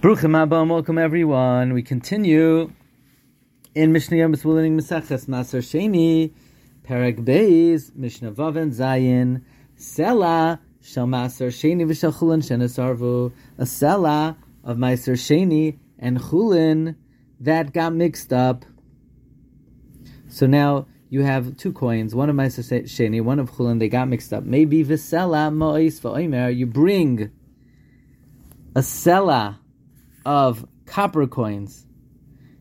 Bruchim Abba, welcome everyone. We continue in Mishnah Yom Mesachas Maser Sheni, Perek Beis, Mishnah Vaven Zayin, Sela Shal Maser Sheni v'Shal Chulin Shenesarvu, a Sela of Maser Sheni and Chulin that got mixed up. So now you have two coins, one of Maser Sheni, one of Chulin, they got mixed up. Maybe V'Sela Mo'is V'Oimer, you bring a Sela of copper coins,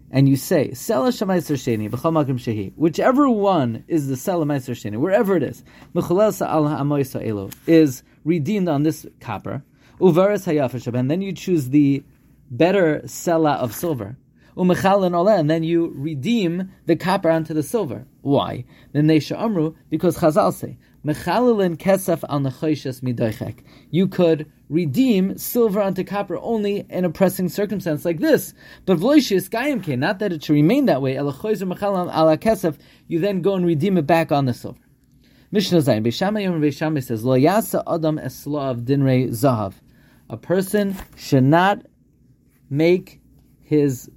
and you say Sela Shamaiser Sheni B'Chamakim Shehi, whichever one is the Sela Meiser Sheni, wherever it is, Mechalel Sa'al Ha'amoisa Elo is redeemed on this copper. Uvaris Hayafashab, and then you choose the better Sela of silver. And then you redeem the copper onto the silver. Why? Because Chazal say mechalilin kesef al nechoishes midoichek. You could redeem silver onto copper only in a pressing circumstance like this. But vloishis gayim not that it should remain that way. Elachoizer mechalam ala kesef. You then go and redeem it back on the silver. Mishnah Zayin Beis Shammai Yom Beis Shammai says Lo Yasa Adam Eslav Dinrei Zahav. A person should not make his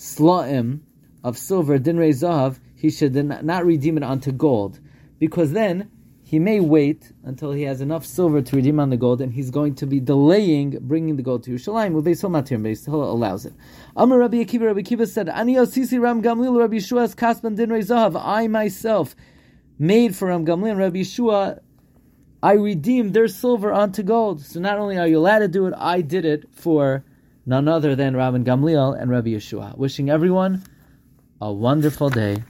slaim of silver Dinrei Zahav. He should not redeem it onto gold because then he may wait until he has enough silver to redeem on the gold, and he's going to be delaying bringing the gold to Yerushalayim. Well, Beis Matir, Beis allows it. Amar Rabbi Akiva, Rabbi Akiva said, Ani Osisi Ram Gamliel, Rabbi Yeshua's Kasban Din Zahav. I myself made for Ram Gamliel Rabbi Yeshua. I redeemed their silver onto gold. So not only are you allowed to do it, I did it for none other than Rabbi Gamliel and Rabbi Yeshua. Wishing everyone a wonderful day.